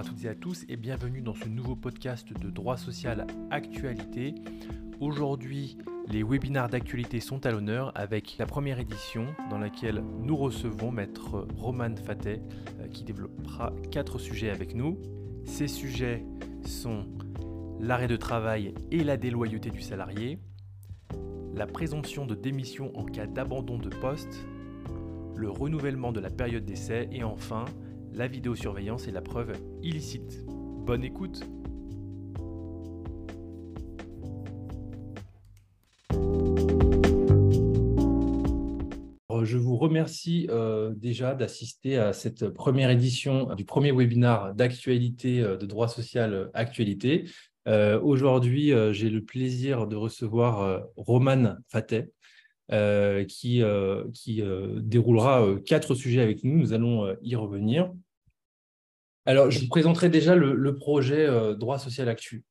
à toutes et à tous et bienvenue dans ce nouveau podcast de droit social actualité. Aujourd'hui, les webinaires d'actualité sont à l'honneur avec la première édition dans laquelle nous recevons maître Roman Fatet euh, qui développera quatre sujets avec nous. Ces sujets sont l'arrêt de travail et la déloyauté du salarié, la présomption de démission en cas d'abandon de poste, le renouvellement de la période d'essai et enfin la vidéosurveillance et la preuve illicite. Bonne écoute Je vous remercie euh, déjà d'assister à cette première édition du premier webinaire d'actualité euh, de droit social euh, actualité. Aujourd'hui, j'ai le plaisir de recevoir Roman Fatet, qui, qui déroulera quatre sujets avec nous. Nous allons y revenir. Alors, je vous présenterai déjà le, projet euh, Droit social actu.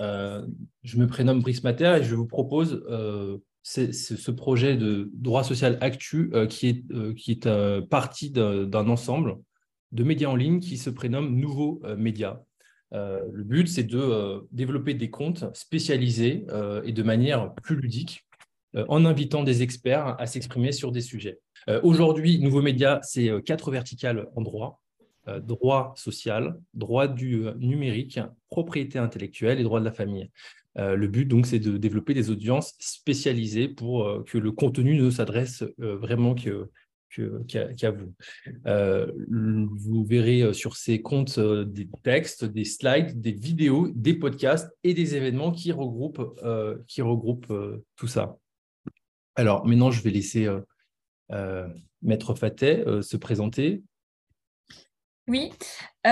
Euh, je me prénomme Brice Mater et je vous propose euh, ce projet de droit social actu qui est, qui est partie d'un ensemble de médias en ligne qui se prénomme Nouveaux Médias. le but, c'est de développer des comptes spécialisés et de manière plus ludique en invitant des experts à s'exprimer sur des sujets. Aujourd'hui, Nouveaux Médias, c'est quatre verticales en droit. Euh, droit social, droit du euh, numérique, propriété intellectuelle et droit de la famille. Euh, le but, donc, c'est de développer des audiences spécialisées pour que le contenu ne s'adresse vraiment qu'à vous. vous verrez sur ces comptes des textes, des slides, des vidéos, des podcasts et des événements qui regroupent, qui regroupent tout ça. Alors maintenant, je vais laisser Maître Fatet se présenter. Oui, euh,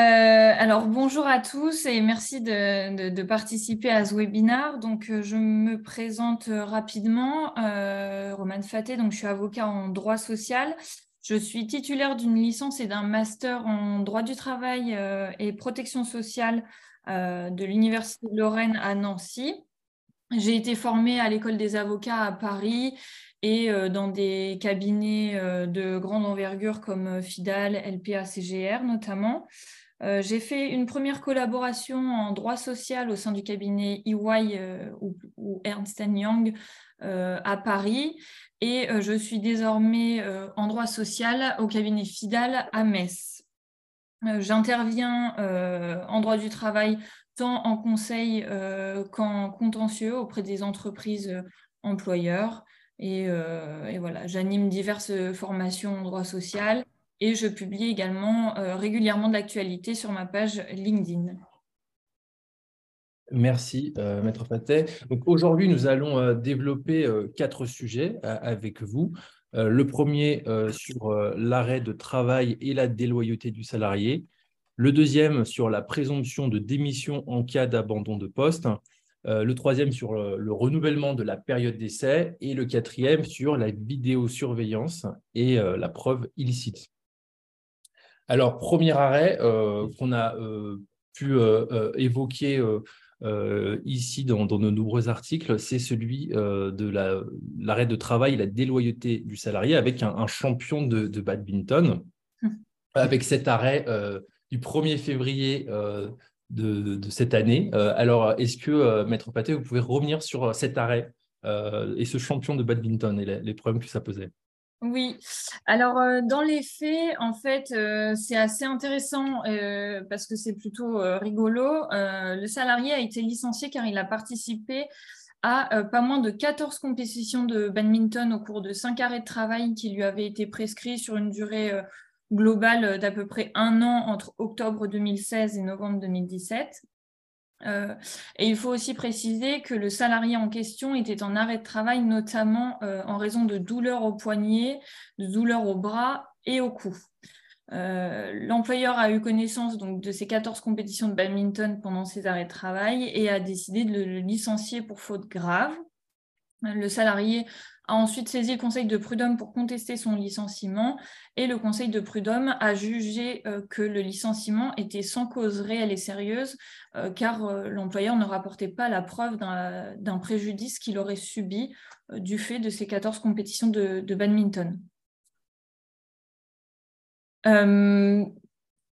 alors bonjour à tous et merci de, participer à ce webinaire. Donc, euh, je me présente rapidement, euh, Romane donc je suis avocat en droit social. Je suis titulaire d'une licence et d'un master en droit du travail et protection sociale de l'Université de Lorraine à Nancy. J'ai été formée à l'école des avocats à Paris et euh, dans des cabinets euh, de grande envergure comme euh, FIDAL, LPA, CGR notamment. J'ai fait une première collaboration en droit social au sein du cabinet EY ou, Ernst Young à Paris et je suis désormais en droit social au cabinet FIDAL à Metz. J'interviens en droit du travail tant en conseil qu'en contentieux auprès des entreprises employeurs. Euh, et, voilà, j'anime diverses formations en droit social et je publie également euh, régulièrement de l'actualité sur ma page LinkedIn. Merci, euh, Maître. Donc aujourd'hui, nous allons développer quatre sujets avec vous. le premier sur l'arrêt de travail et la déloyauté du salarié. Le deuxième sur la présomption de démission en cas d'abandon de poste. Euh, le troisième sur le, renouvellement de la période d'essai et le quatrième sur la vidéosurveillance et euh, la preuve illicite. Alors, premier arrêt euh, qu'on a pu évoquer ici dans, nos nombreux articles, c'est celui de l'arrêt de travail, la déloyauté du salarié avec un, champion de, de, badminton. Hum. Avec cet arrêt du 1er février de, cette année. Euh, alors, est-ce que, euh, Maître Paté, vous pouvez revenir sur euh, cet arrêt et ce champion de badminton et les, problèmes que ça posait? Oui, alors dans les faits, en fait, c'est assez intéressant parce que c'est plutôt rigolo. le salarié a été licencié car il a participé à pas moins de 14 compétitions de badminton au cours de 5 arrêts de travail qui lui avaient été prescrits sur une durée global d'à peu près un an entre octobre 2016 et novembre 2017. Euh, et il faut aussi préciser que le salarié en question était en arrêt de travail, notamment euh, en raison de douleurs au poignet, de douleurs au bras et au cou. Euh, l'employeur a eu connaissance donc, de ces 14 compétitions de badminton pendant ses arrêts de travail et a décidé de le licencier pour faute grave. Le salarié a ensuite saisi le Conseil de prud'homme pour contester son licenciement et le Conseil de prud'homme a jugé euh, que le licenciement était sans cause réelle et sérieuse euh, car euh, l'employeur ne rapportait pas la preuve d'un préjudice qu'il aurait subi du fait de ces 14 compétitions de, badminton.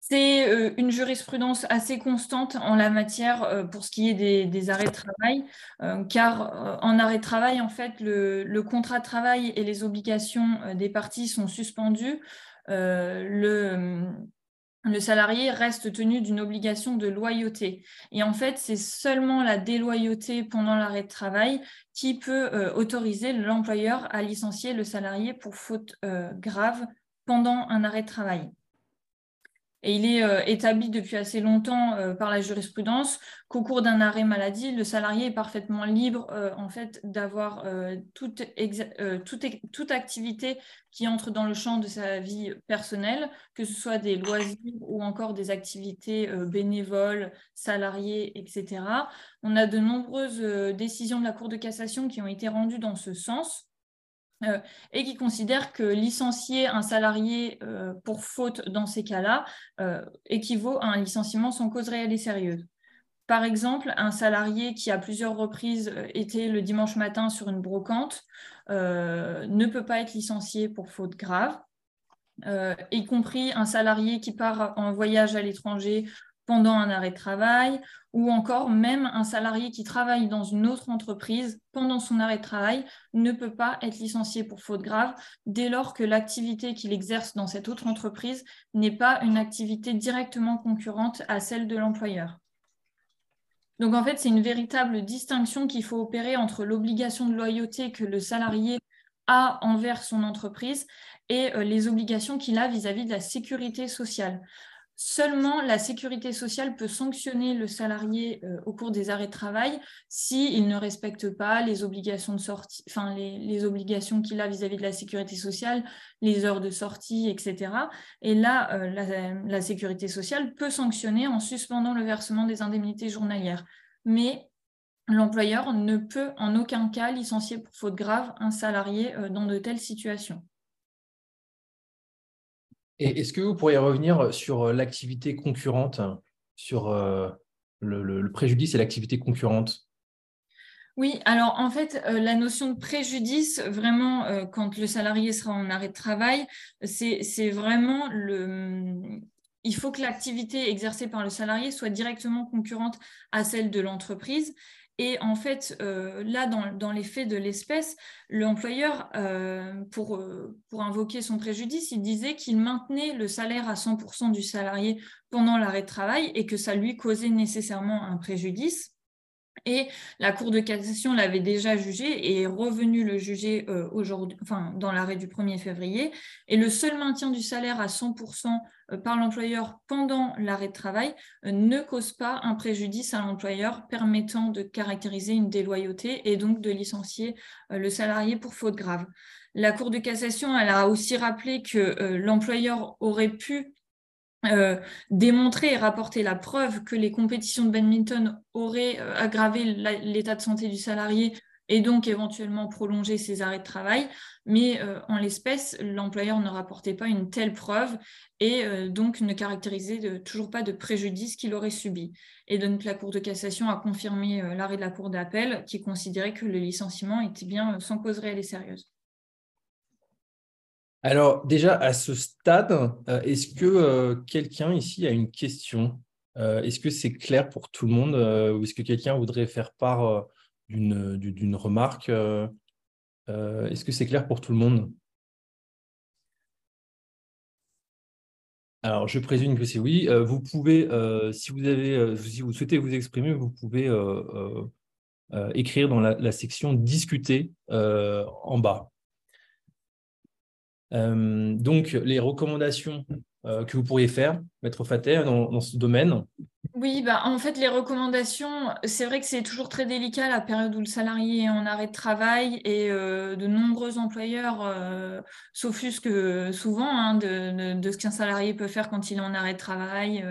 C'est euh, une jurisprudence assez constante en la matière euh, pour ce qui est des, arrêts de travail, euh, car en arrêt de travail, en fait, le, contrat de travail et les obligations des parties sont suspendus. le, le salarié reste tenu d'une obligation de loyauté. Et en fait, c'est seulement la déloyauté pendant l'arrêt de travail qui peut autoriser l'employeur à licencier le salarié pour faute grave pendant un arrêt de travail. Et il est euh, établi depuis assez longtemps euh, par la jurisprudence qu'au cours d'un arrêt maladie, le salarié est parfaitement libre euh, en fait d'avoir toute, toute, activité qui entre dans le champ de sa vie personnelle, que ce soit des loisirs ou encore des activités bénévoles, salariées, etc. On a de nombreuses décisions de la Cour de cassation qui ont été rendues dans ce sens. Euh, et qui considère que licencier un salarié euh, pour faute dans ces cas-là euh, équivaut à un licenciement sans cause réelle et sérieuse. Par exemple, un salarié qui a plusieurs reprises été le dimanche matin sur une brocante ne peut pas être licencié pour faute grave, y compris un salarié qui part en voyage à l'étranger pendant un arrêt de travail, ou encore même un salarié qui travaille dans une autre entreprise pendant son arrêt de travail ne peut pas être licencié pour faute grave dès lors que l'activité qu'il exerce dans cette autre entreprise n'est pas une activité directement concurrente à celle de l'employeur. Donc en fait, c'est une véritable distinction qu'il faut opérer entre l'obligation de loyauté que le salarié a envers son entreprise et euh, les obligations qu'il a vis à -vis de la sécurité sociale. Seulement, la sécurité sociale peut sanctionner le salarié euh, au cours des arrêts de travail s'il ne respecte pas les obligations qu'il a vis-à-vis de la sécurité sociale, les heures de sortie, etc. Et là, euh, la, la, sécurité sociale peut sanctionner en suspendant le versement des indemnités journalières. Mais l'employeur ne peut en aucun cas licencier pour faute grave un salarié euh, dans de telles situations. Et est-ce que vous pourriez revenir sur euh, l'activité concurrente, sur euh, le, préjudice et l'activité concurrente? Oui, alors en fait, euh, la notion de préjudice, vraiment, quand le salarié sera en arrêt de travail, c'est vraiment le... Il faut que l'activité exercée par le salarié soit directement concurrente à celle de l'entreprise. Et en fait, euh, là, dans, les faits de l'espèce, l'employeur, euh, pour, euh, pour invoquer son préjudice, il disait qu'il maintenait le salaire à 100% du salarié pendant l'arrêt de travail et que ça lui causait nécessairement un préjudice. Et la Cour de cassation l'avait déjà jugé et est revenu le juger euh, aujourd'hui, dans l'arrêt du 1er février. Et le seul maintien du salaire à 100% euh, par l'employeur pendant l'arrêt de travail euh, ne cause pas un préjudice à l'employeur permettant de caractériser une déloyauté et donc de licencier le salarié pour faute grave. La Cour de cassation a aussi rappelé que l'employeur aurait pu euh, démontrer et rapporter la preuve que les compétitions de badminton auraient euh, aggravé l'état de santé du salarié et donc éventuellement prolongé ses arrêts de travail. Mais euh, en l'espèce, l'employeur ne rapportait pas une telle preuve et donc ne caractérisait toujours pas de préjudice qu'il aurait subi. Et donc la Cour de cassation a confirmé l'arrêt de la Cour d'appel qui considérait que le licenciement était bien sans cause réelle et sérieuse. Alors déjà, à ce stade, euh, est-ce que euh, quelqu'un ici a une question? Euh, Est-ce que c'est clair pour tout le monde ou est-ce que quelqu'un voudrait faire part d'une remarque Est-ce que c'est clair pour tout le monde? Alors, je présume que c'est oui. vous pouvez, si vous avez, si vous souhaitez vous exprimer, vous pouvez écrire dans la section discuter en bas. Euh, donc, les recommandations euh, que vous pourriez faire, Maître Fater, dans, ce domaine? Oui, bah, en fait, les recommandations, c'est vrai que c'est toujours très délicat la période où le salarié est en arrêt de travail et euh, de nombreux employeurs s'offusquent souvent hein, de, ce qu'un salarié peut faire quand il est en arrêt de travail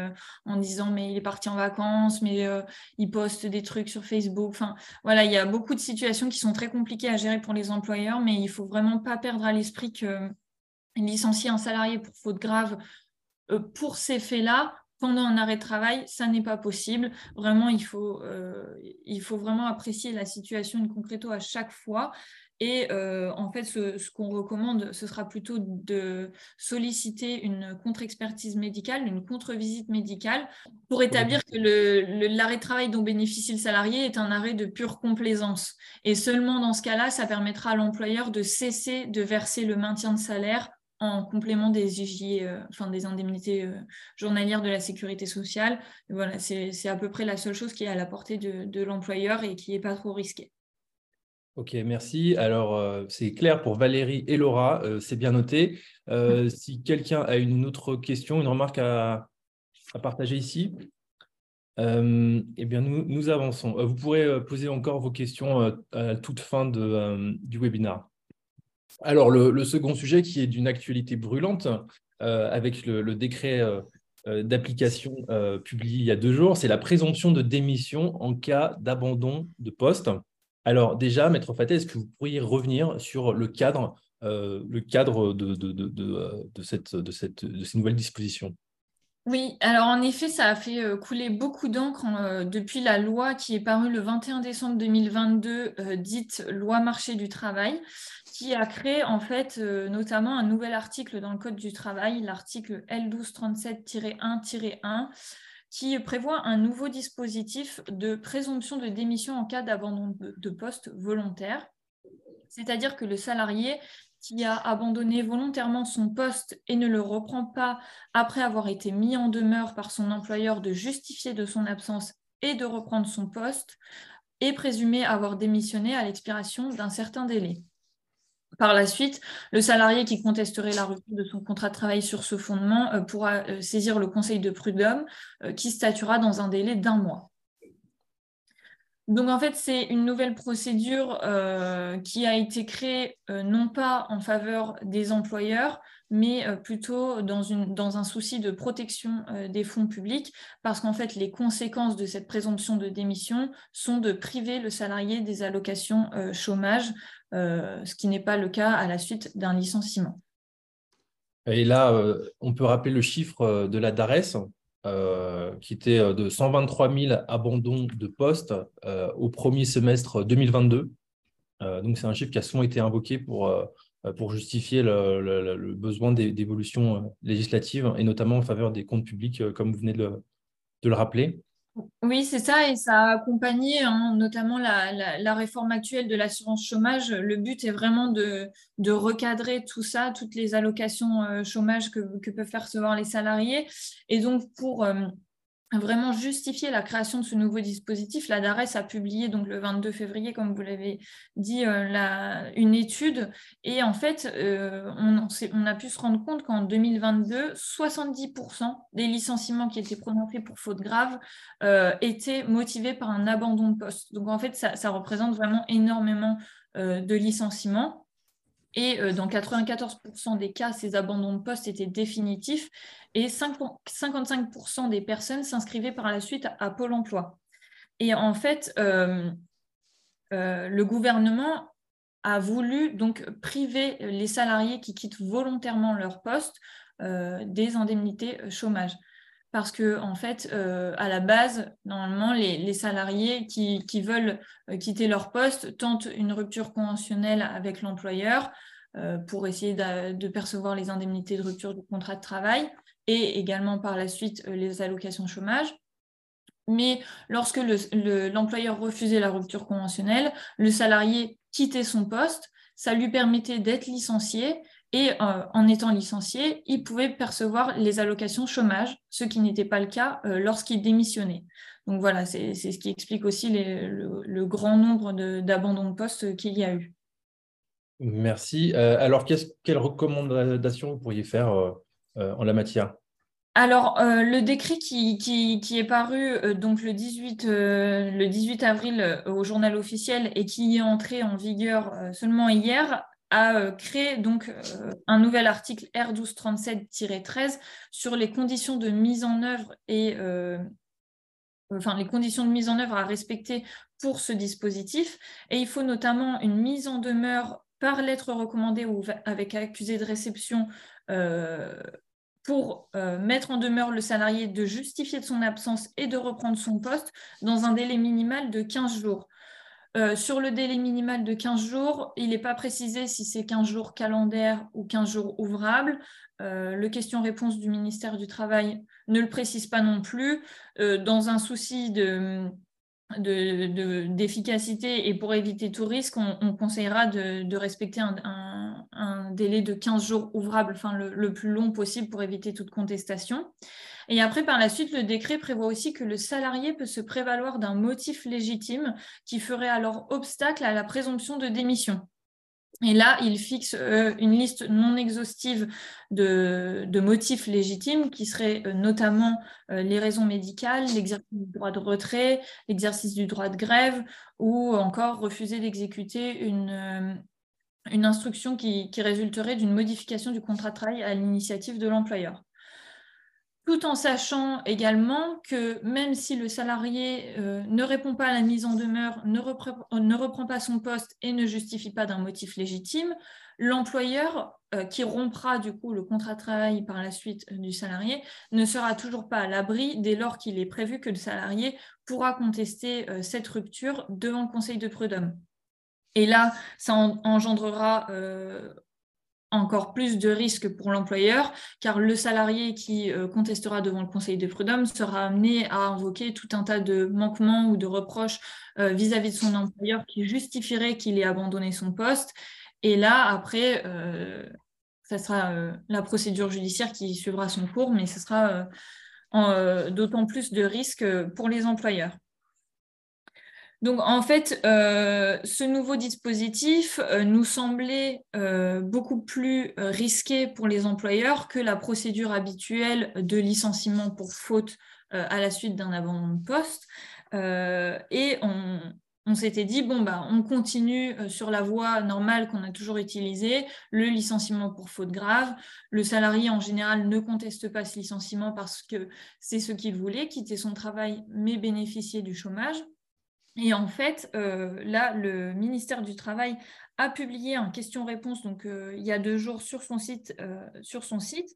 en disant mais il est parti en vacances, mais il poste des trucs sur Facebook. Enfin, voilà, il y a beaucoup de situations qui sont très compliquées à gérer pour les employeurs, mais il faut vraiment pas perdre à l'esprit que licencier un salarié pour faute grave euh, pour ces faits-là pendant un arrêt de travail, ça n'est pas possible. Vraiment, il faut, il faut vraiment apprécier la situation in concreto à chaque fois. Et euh, en fait, ce, qu'on recommande, ce sera plutôt de solliciter une contre-expertise médicale, une contre-visite médicale, pour établir que l'arrêt de travail dont bénéficie le salarié est un arrêt de pure complaisance. Et seulement dans ce cas-là, ça permettra à l'employeur de cesser de verser le maintien de salaire en complément des euh, enfin des indemnités euh, journalières de la sécurité sociale. voilà, c'est à peu près la seule chose qui est à la portée de, de l'employeur et qui n'est pas trop risquée. Ok, merci. Alors, euh, c'est clair pour Valérie et Laura, c'est bien noté. Si quelqu'un a une autre question, une remarque à, partager ici, eh bien, nous, nous avançons. vous pourrez poser encore vos questions à toute fin de, du webinaire. Alors, le, second sujet qui est d'une actualité brûlante, avec le, décret d'application publié il y a deux jours, c'est la présomption de démission en cas d'abandon de poste. Alors déjà, Maître Faté, est-ce que vous pourriez revenir sur le cadre, euh, de, de, ces nouvelles dispositions? Oui, alors en effet, ça a fait euh, couler beaucoup d'encre euh, depuis la loi qui est parue le 21 décembre 2022, dite loi marché du travail, qui a créé en fait notamment un nouvel article dans le Code du travail, l'article L1237-1-1, qui prévoit un nouveau dispositif de présomption de démission en cas d'abandon de poste volontaire. C'est-à-dire que le salarié qui a abandonné volontairement son poste et ne le reprend pas après avoir été mis en demeure par son employeur de justifier de son absence et de reprendre son poste est présumé avoir démissionné à l'expiration d'un certain délai. Par la suite, le salarié qui contesterait la rupture de son contrat de travail sur ce fondement euh, pourra euh, saisir le conseil de prud'homme euh, qui statuera dans un délai d'un mois. Donc en fait, c'est une nouvelle procédure qui a été créée non pas en faveur des employeurs, mais plutôt dans, une, dans, un souci de protection des fonds publics, parce qu'en fait, les conséquences de cette présomption de démission sont de priver le salarié des allocations chômage euh, ce qui n'est pas le cas à la suite d'un licenciement. Et là, euh, on peut rappeler le chiffre euh, de la DARES, qui était de 123 000 abandons de postes au premier semestre 2022. donc, c'est un chiffre qui a souvent été invoqué pour, pour justifier le, besoin d'évolution législative, et notamment en faveur des comptes publics, comme vous venez de le rappeler. Oui, c'est ça, et ça a accompagné hein, notamment la, réforme actuelle de l'assurance chômage. Le but est vraiment de, recadrer tout ça, toutes les allocations euh, chômage que, que, peuvent percevoir les salariés. Et donc, pour euh, vraiment justifier la création de ce nouveau dispositif, la DARES a publié donc le 22 février, comme vous l'avez dit, euh, une étude. Et en fait, euh, on, a pu se rendre compte qu'en 2022, 70% des licenciements qui étaient prononcés pour faute grave euh, étaient motivés par un abandon de poste. Donc en fait, ça représente vraiment énormément de licenciements. Et euh, dans 94% des cas, ces abandons de poste étaient définitifs et 55% des personnes s'inscrivaient par la suite à, Pôle emploi. Et en fait, euh, euh, le gouvernement a voulu donc priver les salariés qui quittent volontairement leur poste des indemnités chômage. Parce que, en fait, à la base, normalement, les, salariés qui, veulent quitter leur poste tentent une rupture conventionnelle avec l'employeur euh, pour essayer de, percevoir les indemnités de rupture du contrat de travail et également par la suite euh, les allocations chômage. Mais lorsque l'employeur refusait la rupture conventionnelle, le salarié quittait son poste, ça lui permettait d'être licencié et euh, en étant licencié, il pouvait percevoir les allocations chômage, ce qui n'était pas le cas lorsqu'il démissionnait. Donc voilà, c'est ce qui explique aussi le, grand nombre d'abandons de poste qu'il y a eu. Merci. Euh, alors, quelles recommandations vous pourriez faire euh, euh, en la matière? Alors, le décret qui, qui, est paru donc le 18, le 18 avril au journal officiel et qui est entré en vigueur seulement hier a créé donc un nouvel article R1237-13 sur les conditions de mise en œuvre et enfin les conditions de mise en œuvre à respecter pour ce dispositif. Et il faut notamment une mise en demeure par lettre recommandée ou avec accusé de réception euh, pour mettre en demeure le salarié de justifier de son absence et de reprendre son poste dans un délai minimal de 15 jours. Sur le délai minimal de 15 jours, il n'est pas précisé si c'est 15 jours calendaires ou 15 jours ouvrables. le question-réponse du ministère du Travail ne le précise pas non plus. dans un souci de, d'efficacité et pour éviter tout risque, on, conseillera de, respecter un, délai de 15 jours ouvrables, le, plus long possible pour éviter toute contestation. Et après, par la suite, le décret prévoit aussi que le salarié peut se prévaloir d'un motif légitime qui ferait alors obstacle à la présomption de démission. Et là, il fixe euh, une liste non exhaustive de, motifs légitimes qui seraient euh, notamment euh, les raisons médicales, l'exercice du droit de retrait, l'exercice du droit de grève ou encore refuser d'exécuter une, une, instruction qui résulterait d'une modification du contrat de travail à l'initiative de l'employeur tout en sachant également que même si le salarié euh, ne répond pas à la mise en demeure, ne reprend, pas son poste et ne justifie pas d'un motif légitime, l'employeur euh, qui rompra du coup le contrat de travail par la suite euh, du salarié ne sera toujours pas à l'abri dès lors qu'il est prévu que le salarié pourra contester cette rupture devant le conseil de prud'homme. Et là, ça engendrera encore plus de risques pour l'employeur, car le salarié qui euh, contestera devant le Conseil de prud'homme sera amené à invoquer tout un tas de manquements ou de reproches euh, vis-à-vis de son employeur qui justifieraient qu'il ait abandonné son poste. Et là, après, euh, ça sera la procédure judiciaire qui suivra son cours, mais ce sera d'autant plus de risques pour les employeurs. Donc en fait, euh, ce nouveau dispositif euh, nous semblait euh, beaucoup plus risqué pour les employeurs que la procédure habituelle de licenciement pour faute à la suite d'un abandon de poste. et on, s'était dit, bon, bah, on continue sur la voie normale qu'on a toujours utilisée, le licenciement pour faute grave. Le salarié, en général, ne conteste pas ce licenciement parce que c'est ce qu'il voulait, quitter son travail, mais bénéficier du chômage. Et en fait, euh, là, le ministère du Travail a publié un question-réponse donc euh, il y a deux jours sur son site, euh, sur son site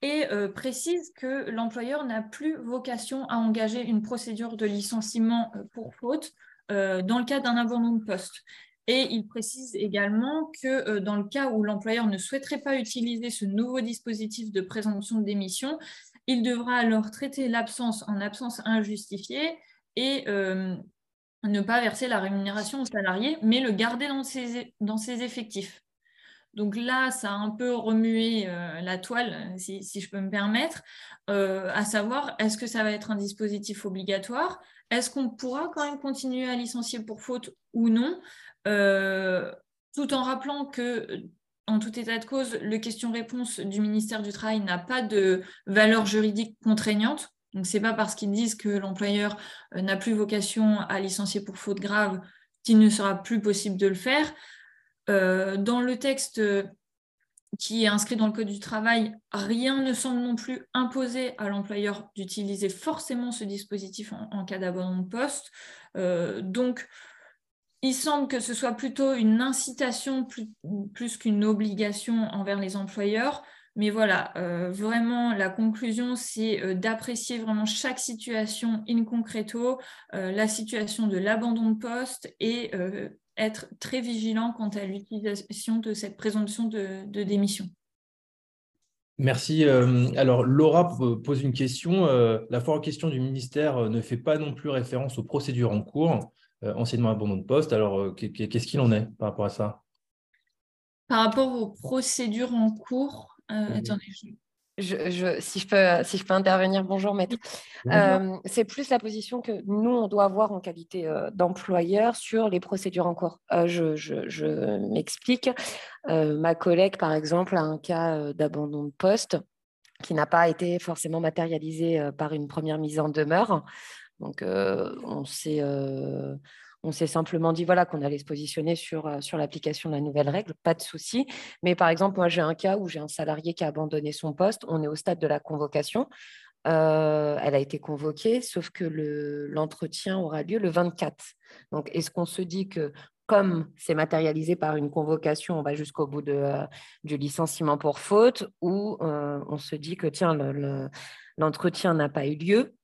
et précise que l'employeur n'a plus vocation à engager une procédure de licenciement pour faute dans le cas d'un abandon de poste. Et il précise également que dans le cas où l'employeur ne souhaiterait pas utiliser ce nouveau dispositif de présomption de démission, il devra alors traiter l'absence en absence injustifiée et ne pas verser la rémunération au salarié, mais le garder dans ses, dans ses effectifs. Donc là, ça a un peu remué euh, la toile, si, je peux me permettre, euh, à savoir, est-ce que ça va être un dispositif obligatoire? Est-ce qu'on pourra quand même continuer à licencier pour faute ou non? Euh, Tout en rappelant que, en tout état de cause, le question-réponse du ministère du Travail n'a pas de valeur juridique contraignante. Donc, ce n'est pas parce qu'ils disent que l'employeur euh, n'a plus vocation à licencier pour faute grave qu'il ne sera plus possible de le faire. Euh, dans le texte euh, qui est inscrit dans le Code du travail, rien ne semble non plus imposer à l'employeur d'utiliser forcément ce dispositif en, cas d'abandon de poste. donc, il semble que ce soit plutôt une incitation plus qu'une obligation envers les employeurs. Mais voilà, euh, vraiment, la conclusion, c'est euh, d'apprécier vraiment chaque situation in concreto, euh, la situation de l'abandon de poste et être très vigilant quant à l'utilisation de cette présomption de, démission. Merci. alors, Laura pose une question. la fois en question du ministère ne fait pas non plus référence aux procédures en cours, anciennement abandon de poste. Alors, qu'est-ce qu'il en est par rapport à ça? Par rapport aux procédures en cours, euh, attendez, je... si, je peux, si je peux intervenir, bonjour maître. Euh, c'est plus la position que nous, on doit avoir en qualité euh, d'employeur sur les procédures en cours. je, je m'explique. ma collègue, par exemple, a un cas d'abandon de poste qui n'a pas été forcément matérialisé par une première mise en demeure. Donc, on s'est on s'est simplement dit voilà, qu'on allait se positionner sur, euh, sur l'application de la nouvelle règle, pas de souci. Mais par exemple, moi, j'ai un cas où j'ai un salarié qui a abandonné son poste. On est au stade de la convocation. Euh, elle a été convoquée, sauf que l'entretien aura lieu le 24. Donc, est-ce qu'on se dit que comme c'est matérialisé par une convocation, on va jusqu'au bout de, du licenciement pour faute, ou on se dit que tiens, l'entretien n'a pas eu lieu,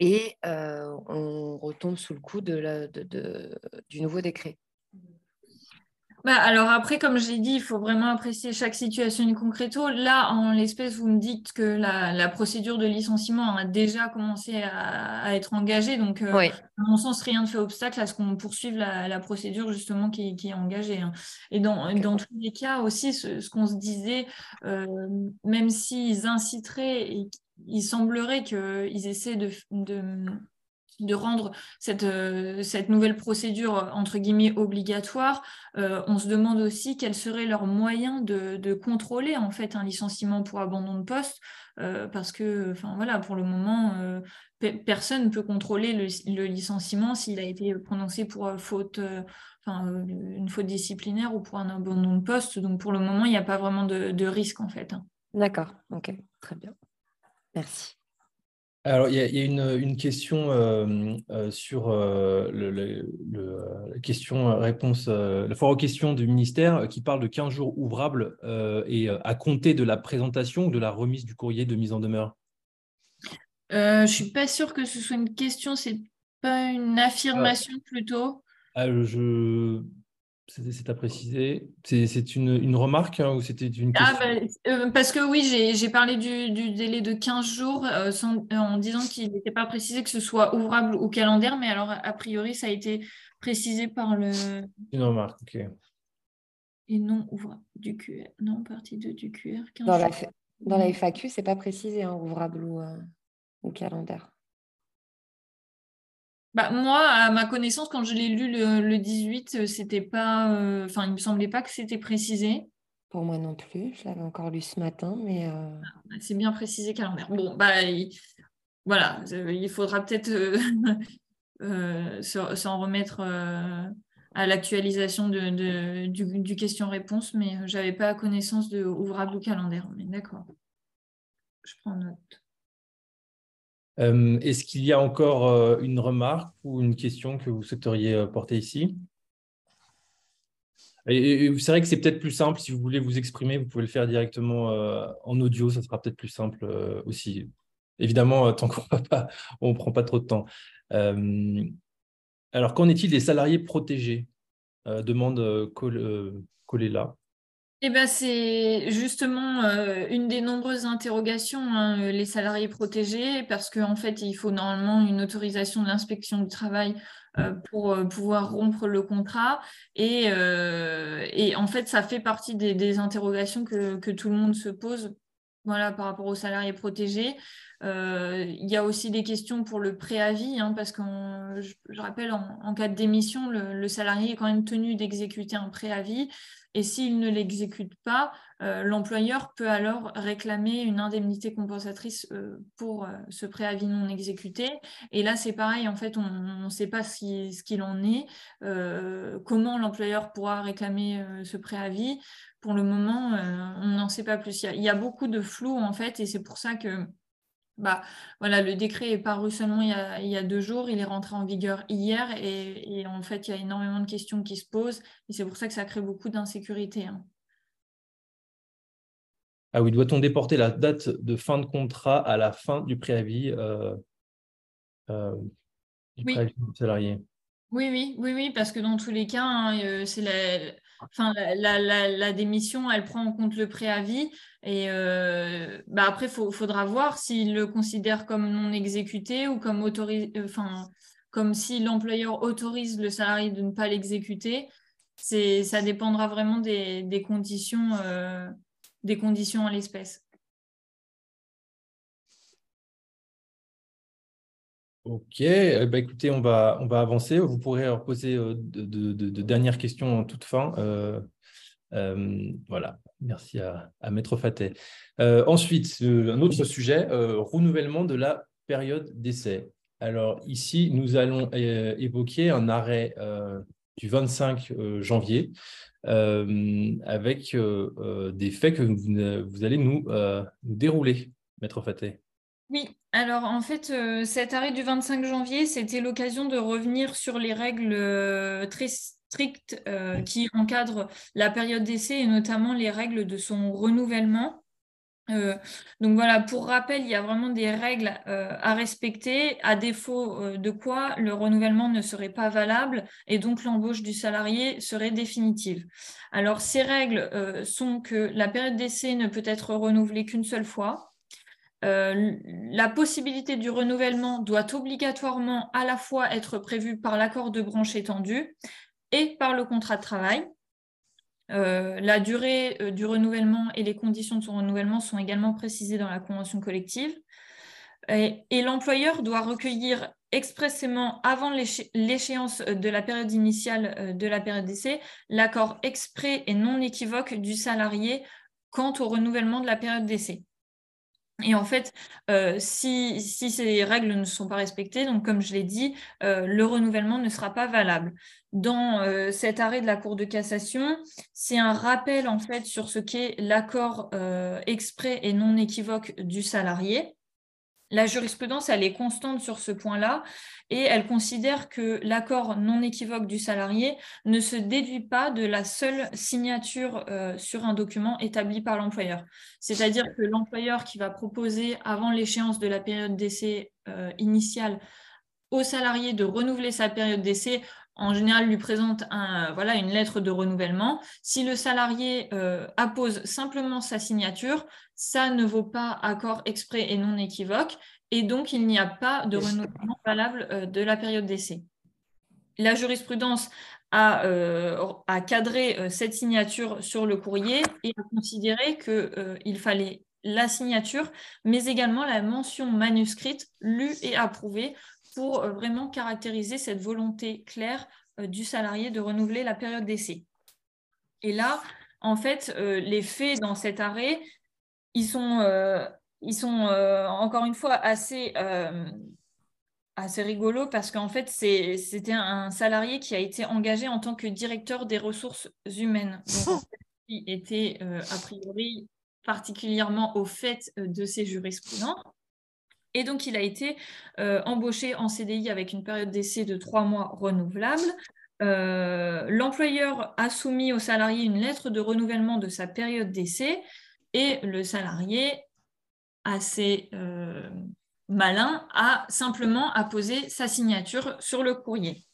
et on retombe sous le coup de du nouveau décret. Bah, alors après, comme je l'ai dit, il faut vraiment apprécier chaque situation in concreto. Là, en l'espèce, vous me dites que la, procédure de licenciement a déjà commencé à, être engagée. Donc, euh, à mon sens, rien ne fait obstacle à ce qu'on poursuive la, procédure justement qui, est engagée. Hein. Et dans, dans, tous les cas aussi, ce, qu'on se disait, euh, même s'ils inciteraient, il semblerait qu'ils essaient de de rendre cette, euh, cette, nouvelle procédure entre guillemets obligatoire, euh, on se demande aussi quels seraient leurs moyens de, contrôler en fait un licenciement pour abandon de poste, euh, parce que enfin voilà pour le moment personne ne peut contrôler le, licenciement s'il a été prononcé pour faute, une faute disciplinaire ou pour un abandon de poste. Donc pour le moment il n'y a pas vraiment de, risque en fait. Hein. D'accord, ok, très bien, merci. Alors, il y a, une, question euh, euh, sur euh, la question-réponse, la foire aux questions du ministère qui parle de 15 jours ouvrables et à compter de la présentation ou de la remise du courrier de mise en demeure? je ne suis pas sûre que ce soit une question, c'est pas une affirmation plutôt. Ah, je c'est à préciser. C'est une, remarque hein, ou c'était une ah, question? bah, euh, Parce que oui, j'ai parlé du, délai de 15 jours euh, en disant qu'il n'était pas précisé que ce soit ouvrable ou calendaire, mais alors a priori, ça a été précisé par le. Une remarque, ok. Et non ouvrable du QR. Non, partie 2 du QR. dans, la, dans la FAQ, c'est pas précisé, hein, ouvrable ou, euh, ou calendaire. Bah, moi, à ma connaissance, quand je l'ai lu le, 18, euh, c'était pas. Euh, enfin, il me semblait pas que c'était précisé. Pour moi non plus, je l'avais encore lu ce matin, mais. Euh, ah, c'est bien précisé calendaire. Bon, bah, voilà, il faudra peut-être s'en remettre à l'actualisation de, du, du question-réponse, mais j'avais pas connaissance de ouvrable ou calendaire. Mais d'accord. Je prends note. Euh, est-ce qu'il y a encore euh, une remarque ou une question que vous souhaiteriez euh, porter ici? C'est vrai que c'est peut-être plus simple, si vous voulez vous exprimer, vous pouvez le faire directement en audio, ça sera peut-être plus simple aussi. Évidemment, tant qu'on ne prend pas trop de temps. alors, qu'en est-il des salariés protégés? Demande Coléla. Eh ben, c'est justement euh, une des nombreuses interrogations, hein, euh, les salariés protégés, parce qu'en fait, il faut normalement une autorisation de l'inspection du travail euh, pour pouvoir rompre le contrat. Et, en fait, ça fait partie des, interrogations que, tout le monde se pose par rapport aux salariés protégés. il y a aussi des questions pour le préavis, hein, parce que je, rappelle, en, cas de démission, le, salarié est quand même tenu d'exécuter un préavis. Et s'il ne l'exécute pas, euh, l'employeur peut alors réclamer une indemnité compensatrice euh, pour euh, ce préavis non exécuté. Et là, c'est pareil, en fait, on ne sait pas ce qu'il en est, comment l'employeur pourra réclamer ce préavis. Pour le moment, on n'en sait pas plus. Il y, a, beaucoup de flou, en fait, et c'est pour ça que bah, voilà, le décret est paru seulement il y, a, deux jours, il est rentré en vigueur hier et, en fait, il y a énormément de questions qui se posent et c'est pour ça que ça crée beaucoup d'insécurité. Hein. Ah oui, doit-on déporter la date de fin de contrat à la fin du préavis, euh, euh, du préavis salarié? Oui, oui, oui, oui, parce que dans tous les cas, hein, euh, c'est la, enfin, la, démission, elle prend en compte le préavis. Et euh, bah après, il faudra voir s'il le considère comme non exécuté ou comme euh, comme si l'employeur autorise le salarié de ne pas l'exécuter. Ça dépendra vraiment des, conditions, des conditions à l'espèce. Ok, eh ben, écoutez, on va, on va avancer. Vous pourrez poser euh, de, dernières questions en toute fin. Euh, euh, voilà, merci à, Maître Fatet. ensuite, un autre sujet, renouvellement de la période d'essai. Alors ici, nous allons évoquer un arrêt du 25 janvier avec des faits que vous, allez nous, nous dérouler, Maître Fatet. Oui, alors en fait, euh, cet arrêt du 25 janvier, c'était l'occasion de revenir sur les règles euh, très, strictes qui encadrent la période d'essai et notamment les règles de son renouvellement. Euh, donc voilà, pour rappel, il y a vraiment des règles euh, à respecter, à défaut euh, de quoi le renouvellement ne serait pas valable et donc l'embauche du salarié serait définitive. Alors ces règles sont que la période d'essai ne peut être renouvelée qu'une seule fois. La possibilité du renouvellement doit obligatoirement à la fois être prévue par l'accord de branche étendu et par le contrat de travail. Euh, la durée euh, du renouvellement et les conditions de son renouvellement sont également précisées dans la convention collective. Et, l'employeur doit recueillir expressément avant l'échéance de la période initiale euh, de la période d'essai l'accord exprès et non équivoque du salarié quant au renouvellement de la période d'essai. Et en fait, si, ces règles ne sont pas respectées, donc comme je l'ai dit, le renouvellement ne sera pas valable dans euh, cet arrêt de la Cour de cassation, c'est un rappel en fait sur ce qu'est l'accord euh, exprès et non équivoque du salarié. La jurisprudence, elle est constante sur ce point-là et elle considère que l'accord non équivoque du salarié ne se déduit pas de la seule signature euh, sur un document établi par l'employeur. C'est-à-dire que l'employeur qui va proposer avant l'échéance de la période d'essai initiale au salarié de renouveler sa période d'essai en général, lui présente un, voilà, une lettre de renouvellement. Si le salarié euh, appose simplement sa signature, ça ne vaut pas accord exprès et non équivoque, et donc il n'y a pas de renouvellement valable euh, de la période d'essai. La jurisprudence a, euh, a cadré cette signature sur le courrier et a considéré qu'il fallait la signature, mais également la mention manuscrite lue et approuvée pour euh, vraiment caractériser cette volonté claire euh, du salarié de renouveler la période d'essai. Et là, en fait, euh, les faits dans cet arrêt, ils sont, ils sont encore une fois assez, assez rigolos parce qu'en fait, c'était un salarié qui a été engagé en tant que directeur des ressources humaines. Donc, il était a priori particulièrement au fait de ces jurisprudences. Et donc, il a été euh, embauché en CDI avec une période d'essai de trois mois renouvelable. Euh, l'employeur a soumis au salarié une lettre de renouvellement de sa période d'essai et le salarié, assez euh, malin, a simplement apposé sa signature sur le courrier.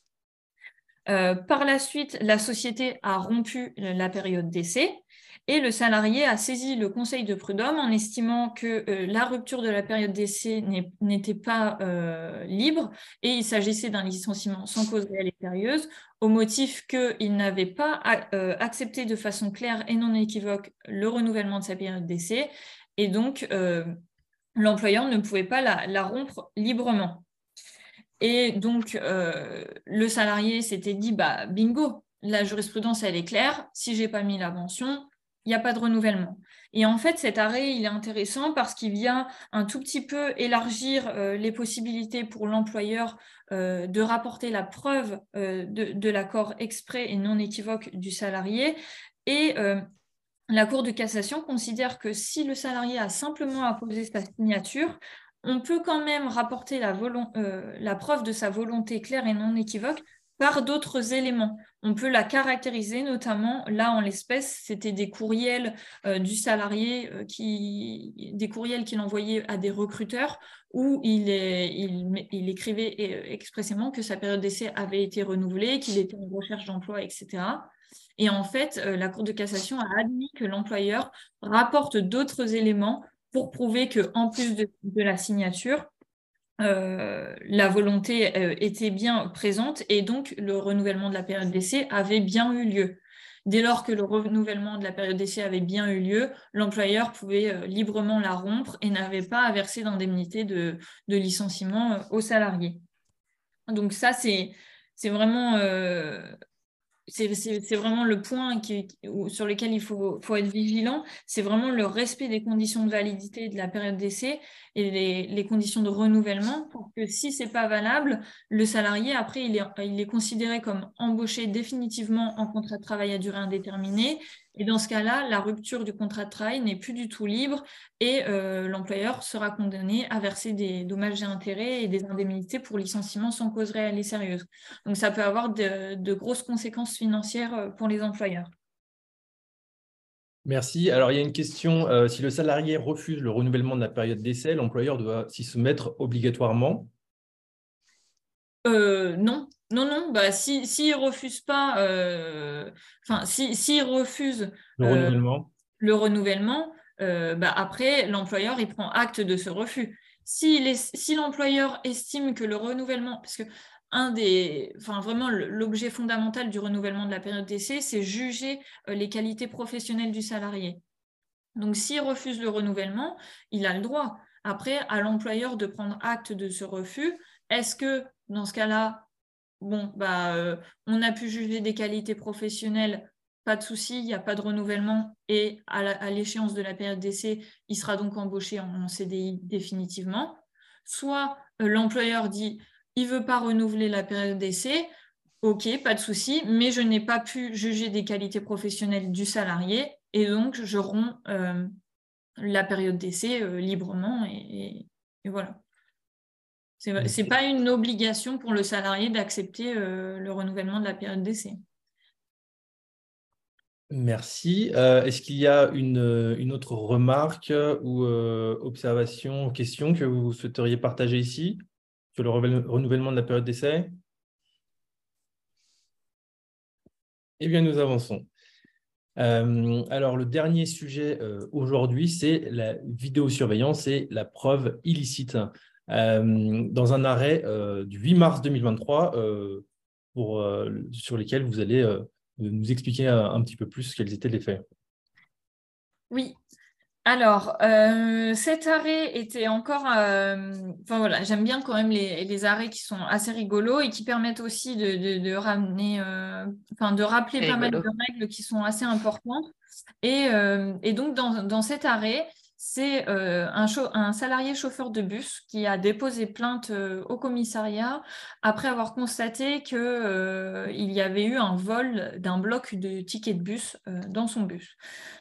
par la suite, la société a rompu la période d'essai et le salarié a saisi le conseil de prud'homme en estimant que euh, la rupture de la période d'essai n'était pas euh, libre et il s'agissait d'un licenciement sans cause réelle et sérieuse, au motif qu'il n'avait pas euh, accepté de façon claire et non équivoque le renouvellement de sa période d'essai et donc l'employeur ne pouvait pas la, rompre librement. Et donc le salarié s'était dit bah bingo, la jurisprudence elle est claire, si j'ai pas mis la mention, il n'y a pas de renouvellement. Et en fait, cet arrêt, il est intéressant parce qu'il vient un tout petit peu élargir euh, les possibilités pour l'employeur euh, de rapporter la preuve euh, de, l'accord exprès et non équivoque du salarié. Et la Cour de cassation considère que si le salarié a simplement apposé sa signature, on peut quand même rapporter la, la preuve de sa volonté claire et non équivoque par d'autres éléments. On peut la caractériser, notamment, là en l'espèce, c'était des courriels euh, du salarié, euh, qui, des courriels qu'il envoyait à des recruteurs où il, écrivait euh, expressément que sa période d'essai avait été renouvelée, qu'il était en recherche d'emploi, etc. Et en fait, la Cour de cassation a admis que l'employeur rapporte d'autres éléments pour prouver qu'en plus de la signature, euh, la volonté euh, était bien présente et donc le renouvellement de la période d'essai avait bien eu lieu. Dès lors que le renouvellement de la période d'essai avait bien eu lieu, l'employeur pouvait euh, librement la rompre et n'avait pas à verser d'indemnité de, licenciement aux salariés. Donc ça, c'est vraiment c'est vraiment le point sur lequel il faut, être vigilant, c'est vraiment le respect des conditions de validité de la période d'essai et les, conditions de renouvellement pour que si ce n'est pas valable, le salarié, après, il est, considéré comme embauché définitivement en contrat de travail à durée indéterminée Et dans ce cas-là, la rupture du contrat de travail n'est plus du tout libre et l'employeur sera condamné à verser des dommages et intérêts et des indemnités pour licenciement sans cause réelle et sérieuse. Donc ça peut avoir de grosses conséquences financières pour les employeurs. Merci. Alors, il y a une question. Euh, si le salarié refuse le renouvellement de la période d'essai, l'employeur doit s'y soumettre obligatoirement euh, Non, non, non. Bah, S'il si, refuse pas, euh, enfin, si, refuse le renouvellement, le renouvellement bah, après, l'employeur, il prend acte de ce refus. Si, si l'employeur estime que le renouvellement, parce que un des, enfin vraiment l'objet fondamental du renouvellement de la période d'essai, c'est juger euh, les qualités professionnelles du salarié. Donc s'il refuse le renouvellement, il a le droit. Après, à l'employeur de prendre acte de ce refus. Est-ce que dans ce cas-là, bah, euh, on a pu juger des qualités professionnelles, pas de souci, il n'y a pas de renouvellement et à l'échéance de la période d'essai, il sera donc embauché en, CDI définitivement. Soit euh, l'employeur dit il ne veut pas renouveler la période d'essai, ok, pas de souci, mais je n'ai pas pu juger des qualités professionnelles du salarié et donc je romps euh, la période d'essai librement et, voilà. Ce n'est pas une obligation pour le salarié d'accepter euh, le renouvellement de la période d'essai. Merci. Est-ce qu'il y a une, une, autre remarque ou observation, question que vous souhaiteriez partager ici sur le renouvellement de la période d'essai? Eh bien, nous avançons. Euh, alors, le dernier sujet euh, aujourd'hui, c'est la vidéosurveillance et la preuve illicite. Euh, dans un arrêt du 8 mars 2023, pour, sur lesquels vous allez nous expliquer un, petit peu plus quels étaient les faits. Oui, alors, euh, cet arrêt était encore. Euh, enfin voilà, j'aime bien quand même les, arrêts qui sont assez rigolos et qui permettent aussi de, ramener, euh, enfin de rappeler pas mal de règles qui sont assez importantes. Et, donc dans, dans, cet arrêt, c'est euh, un, salarié chauffeur de bus qui a déposé plainte euh, au commissariat après avoir constaté qu'il euh, y avait eu un vol d'un bloc de tickets de bus dans son bus.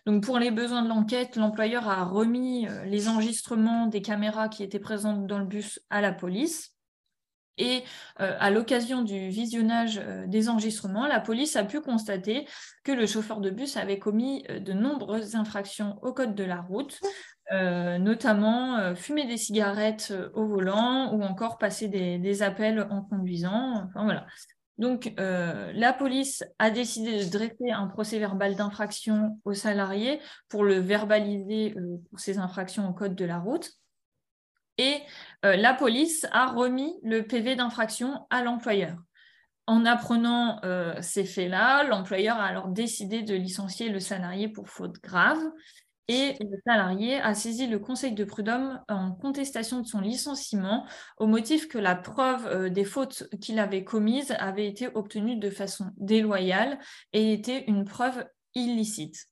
Donc pour les besoins de l'enquête, l'employeur a remis les enregistrements des caméras qui étaient présentes dans le bus à la police. Et à l'occasion du visionnage des enregistrements, la police a pu constater que le chauffeur de bus avait commis de nombreuses infractions au code de la route, euh, notamment euh, fumer des cigarettes euh, au volant ou encore passer des, appels en conduisant. Enfin, voilà. Donc, la police a décidé de dresser un procès verbal d'infraction au salarié pour le verbaliser pour ses infractions au code de la route. Et la police a remis le PV d'infraction à l'employeur. En apprenant ces faits-là, l'employeur a alors décidé de licencier le salarié pour faute grave et le salarié a saisi le conseil de prud'homme en contestation de son licenciement au motif que la preuve euh, des fautes qu'il avait commises avait été obtenue de façon déloyale et était une preuve illicite.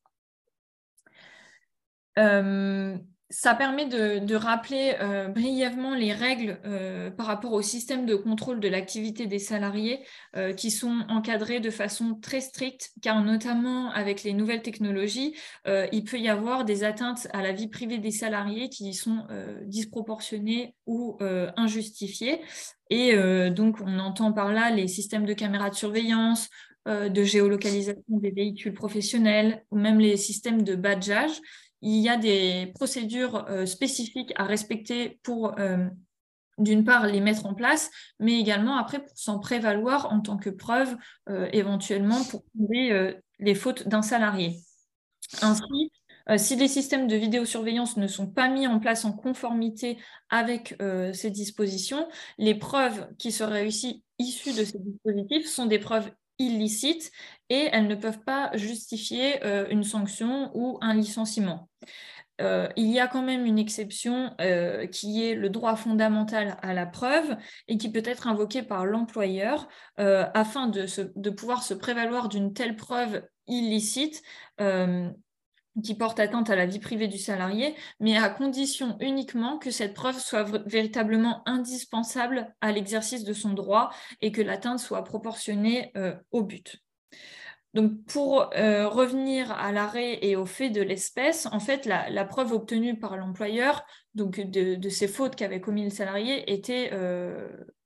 Euh, ça permet de, rappeler euh, brièvement les règles euh, par rapport au système de contrôle de l'activité des salariés euh, qui sont encadrés de façon très stricte, car notamment avec les nouvelles technologies, il peut y avoir des atteintes à la vie privée des salariés qui sont disproportionnées ou injustifiées. Et donc, on entend par là les systèmes de caméras de surveillance, de géolocalisation des véhicules professionnels ou même les systèmes de badgeage il y a des procédures euh, spécifiques à respecter pour, euh, d'une part, les mettre en place, mais également après pour s'en prévaloir en tant que preuve, euh, éventuellement pour prouver les fautes d'un salarié. Ainsi, si les systèmes de vidéosurveillance ne sont pas mis en place en conformité avec ces dispositions, les preuves qui seraient issues de ces dispositifs sont des preuves illicites et elles ne peuvent pas justifier euh, une sanction ou un licenciement. Euh, il y a quand même une exception euh, qui est le droit fondamental à la preuve et qui peut être invoqué par l'employeur afin de, de, pouvoir se prévaloir d'une telle preuve illicite qui porte atteinte à la vie privée du salarié, mais à condition uniquement que cette preuve soit véritablement indispensable à l'exercice de son droit et que l'atteinte soit proportionnée euh, au but. Donc, pour revenir à l'arrêt et au fait de l'espèce, en fait, la, preuve obtenue par l'employeur donc de, ces fautes qu'avait commis le salarié était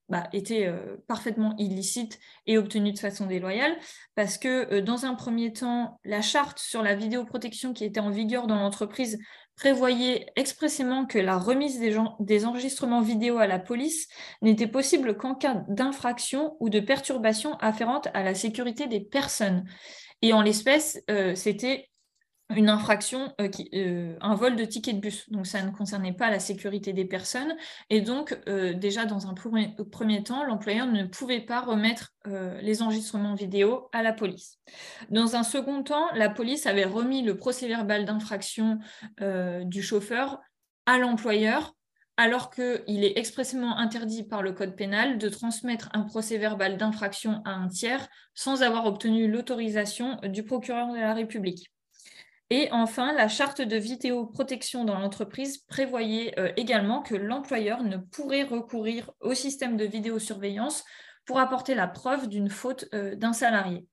bah, était euh, parfaitement illicite et obtenu de façon déloyale, parce que euh, dans un premier temps, la charte sur la vidéoprotection qui était en vigueur dans l'entreprise prévoyait expressément que la remise des, des enregistrements vidéo à la police n'était possible qu'en cas d'infraction ou de perturbation afférente à la sécurité des personnes. Et en l'espèce, euh, c'était une infraction, euh, euh, un vol de ticket de bus. Donc ça ne concernait pas la sécurité des personnes. Et donc euh, déjà dans un premier, premier temps, l'employeur ne pouvait pas remettre les enregistrements vidéo à la police. Dans un second temps, la police avait remis le procès-verbal d'infraction du chauffeur à l'employeur alors qu'il est expressément interdit par le Code pénal de transmettre un procès-verbal d'infraction à un tiers sans avoir obtenu l'autorisation du procureur de la République. Et enfin, la charte de vidéoprotection dans l'entreprise prévoyait euh, également que l'employeur ne pourrait recourir au système de vidéosurveillance pour apporter la preuve d'une faute euh, d'un salarié.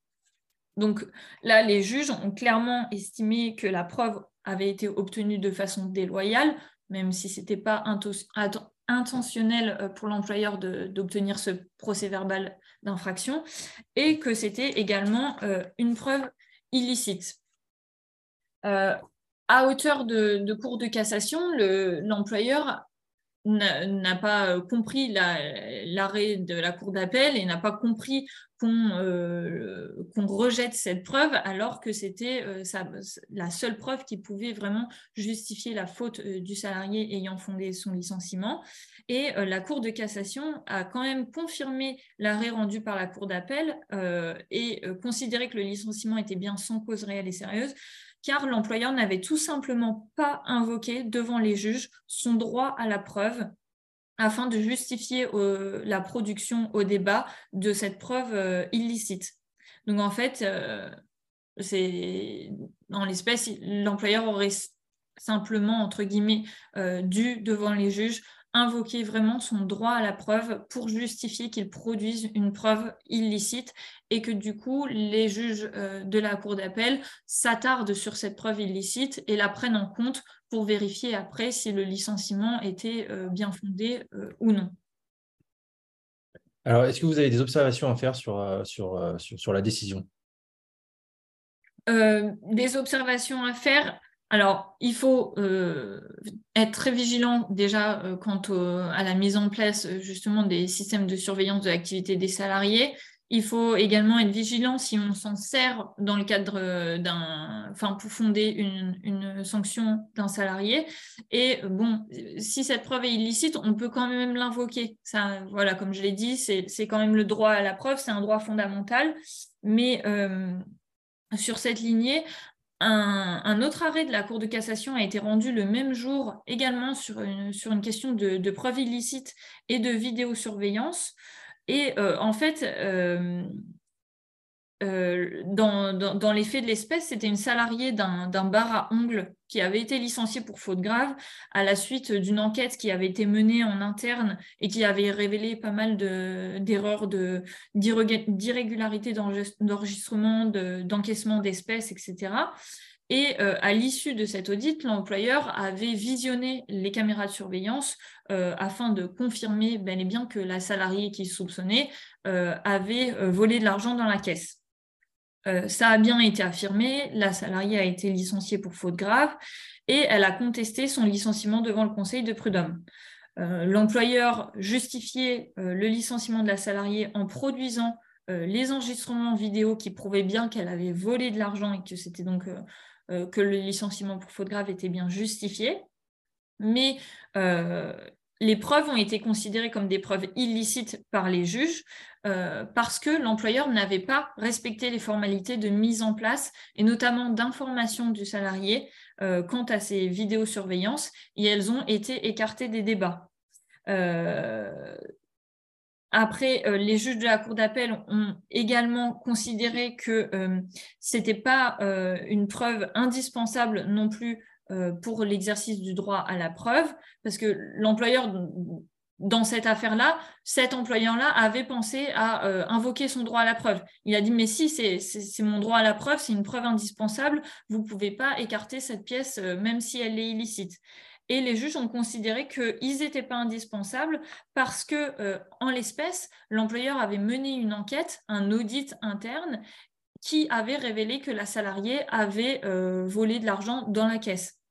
Donc là, les juges ont clairement estimé que la preuve avait été obtenue de façon déloyale, même si ce n'était pas intentionnel euh, pour l'employeur d'obtenir ce procès verbal d'infraction, et que c'était également une preuve illicite. Euh, à hauteur de, cours de cassation, l'employeur n'a pas euh, compris l'arrêt de la cour d'appel et n'a pas compris qu'on euh, rejette cette preuve alors que c'était la seule preuve qui pouvait vraiment justifier la faute du salarié ayant fondé son licenciement. Et la Cour de cassation a quand même confirmé l'arrêt rendu par la Cour d'appel et considéré que le licenciement était bien sans cause réelle et sérieuse car l'employeur n'avait tout simplement pas invoqué devant les juges son droit à la preuve afin de justifier euh, la production au débat de cette preuve euh, illicite. Donc en fait, euh, c'est en l'espèce, l'employeur aurait simplement, entre guillemets, dû devant les juges invoquer vraiment son droit à la preuve pour justifier qu'il produise une preuve illicite et que du coup les juges euh, de la cour d'appel s'attardent sur cette preuve illicite et la prennent en compte pour vérifier après si le licenciement était euh, bien fondé euh, ou non. Alors, est-ce que vous avez des observations à faire sur, sur, sur la décision? Des observations à faire alors, il faut euh, être très vigilant déjà euh, quant à la mise en place justement des systèmes de surveillance de l'activité des salariés. Il faut également être vigilant si on s'en sert dans le cadre d'un, enfin, pour fonder une, sanction d'un salarié. Et bon, si cette preuve est illicite, on peut quand même l'invoquer. Ça, voilà, comme je l'ai dit, c'est quand même le droit à la preuve, c'est un droit fondamental. Mais euh, sur cette lignée, un, autre arrêt de la Cour de cassation a été rendu le même jour, également sur une, question de, de preuve illicite et de vidéosurveillance. Et euh, en fait, euh, euh, dans, les faits de l'espèce, c'était une salariée d'un bar à ongles qui avait été licenciée pour faute grave à la suite d'une enquête qui avait été menée en interne et qui avait révélé pas mal d'erreurs, d'irrégularités d'enregistrement, d'encaissement d'espèces, etc. Et euh, à l'issue de cet audit, l'employeur avait visionné les caméras de surveillance euh, afin de confirmer bel et bien que la salariée qui soupçonnait avait volé de l'argent dans la caisse. Euh, ça a bien été affirmé, la salariée a été licenciée pour faute grave et elle a contesté son licenciement devant le Conseil de prud'homme. Euh, l'employeur justifiait euh, le licenciement de la salariée en produisant les enregistrements vidéo qui prouvaient bien qu'elle avait volé de l'argent et que c'était donc que le licenciement pour faute grave était bien justifié. Mais les preuves ont été considérées comme des preuves illicites par les juges euh, parce que l'employeur n'avait pas respecté les formalités de mise en place et notamment d'information du salarié euh, quant à ces vidéosurveillances et elles ont été écartées des débats. Euh, après, les juges de la Cour d'appel ont également considéré que ce n'était pas une preuve indispensable non plus pour l'exercice du droit à la preuve, parce que l'employeur dans cette affaire-là, cet employeur-là avait pensé à euh, invoquer son droit à la preuve. Il a dit, mais si, c'est mon droit à la preuve, c'est une preuve indispensable, vous ne pouvez pas écarter cette pièce, euh, même si elle est illicite. Et les juges ont considéré qu'ils n'étaient pas indispensables parce que, euh, en l'espèce, l'employeur avait mené une enquête, un audit interne, qui avait révélé que la salariée avait volé de l'argent dans la caisse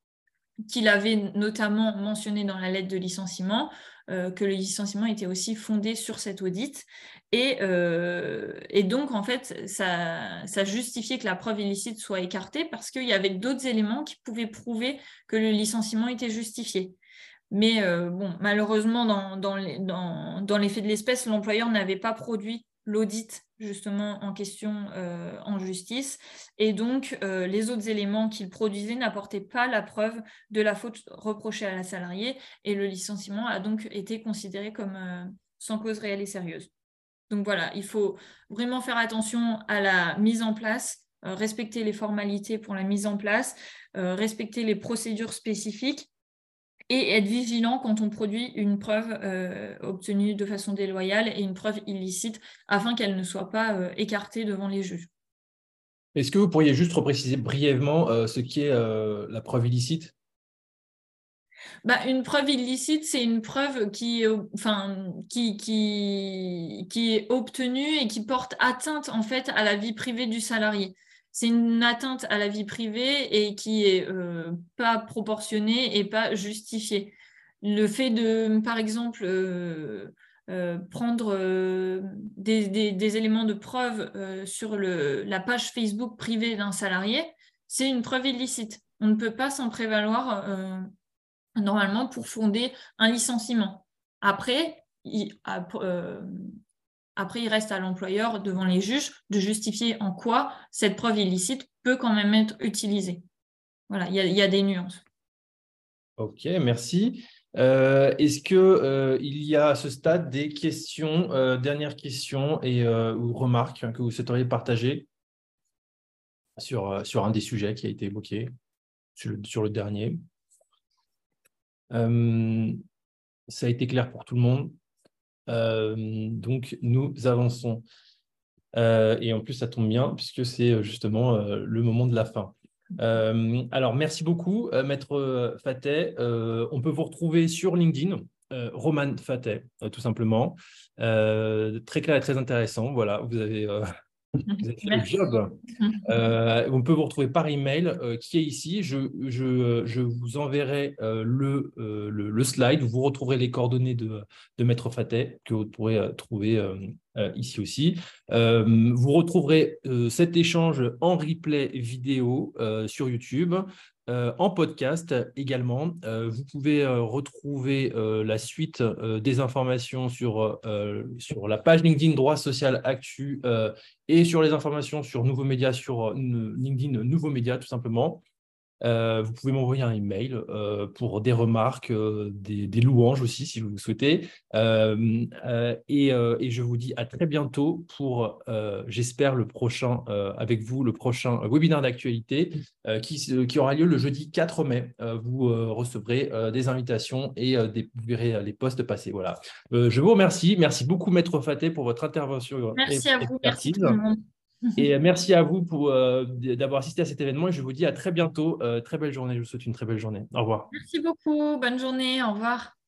qu'il avait notamment mentionné dans la lettre de licenciement, euh, que le licenciement était aussi fondé sur cet audit. Et, euh, donc, en fait, ça, justifiait que la preuve illicite soit écartée parce qu'il y avait d'autres éléments qui pouvaient prouver que le licenciement était justifié. Mais euh, bon, malheureusement, dans, dans, dans les faits de l'espèce, l'employeur n'avait pas produit l'audit justement en question euh, en justice. Et donc, euh, les autres éléments qu'il produisait n'apportaient pas la preuve de la faute reprochée à la salariée et le licenciement a donc été considéré comme euh, sans cause réelle et sérieuse. Donc voilà, il faut vraiment faire attention à la mise en place, respecter les formalités pour la mise en place, respecter les procédures spécifiques et être vigilant quand on produit une preuve euh, obtenue de façon déloyale et une preuve illicite afin qu'elle ne soit pas euh, écartée devant les juges. Est-ce que vous pourriez juste repréciser brièvement euh, ce qu'est la preuve illicite? Bah, une preuve illicite, c'est une preuve qui, enfin, qui, qui, qui est obtenue et qui porte atteinte en fait à la vie privée du salarié c'est une atteinte à la vie privée et qui est euh, pas proportionnée et pas justifiée. Le fait de, par exemple, euh, euh, prendre des, éléments de preuve sur la page Facebook privée d'un salarié, c'est une preuve illicite. On ne peut pas s'en prévaloir normalement pour fonder un licenciement. Après, il, après, il reste à l'employeur, devant les juges, de justifier en quoi cette preuve illicite peut quand même être utilisée. Voilà, il y, a, des nuances. Ok, merci. Euh, est-ce qu'il euh, y a à ce stade des questions, euh, dernières questions et, ou remarques que vous souhaiteriez partager sur, sur un des sujets qui a été évoqué, sur le, dernier? Ça a été clair pour tout le monde euh, donc, nous avançons. Euh, et en plus, ça tombe bien puisque c'est euh, justement le moment de la fin. alors, merci beaucoup, Maître Fatet. on peut vous retrouver sur LinkedIn, Roman Fatet, tout simplement. très clair et très intéressant. Voilà, vous avez vous avez fait le job. Euh, on peut vous retrouver par email euh, qui est ici. Je, je, je vous enverrai euh, le, le, slide. Vous retrouverez les coordonnées de, de Maître Fatet que vous pourrez trouver ici aussi. vous retrouverez cet échange en replay vidéo sur YouTube. Euh, en podcast également. Euh, vous pouvez euh, retrouver la suite des informations sur, la page LinkedIn Droit Social Actu et sur les informations sur Nouveaux Médias, sur LinkedIn Nouveaux Médias tout simplement. Euh, vous pouvez m'envoyer un email euh, pour des remarques, euh, des, louanges aussi si vous le souhaitez. Et, je vous dis à très bientôt pour, j'espère, le prochain, avec vous, le prochain webinaire d'actualité qui, qui, aura lieu le jeudi 4 mai. vous recevrez des invitations et des, vous verrez les postes passer. Voilà. je vous remercie. Merci beaucoup, Maître Faté, pour votre intervention. Merci à vous. Merci et euh, merci à vous pour euh, d'avoir assisté à cet événement et je vous dis à très bientôt. Euh, très belle journée. Je vous souhaite une très belle journée. Au revoir. Merci beaucoup. Bonne journée. Au revoir.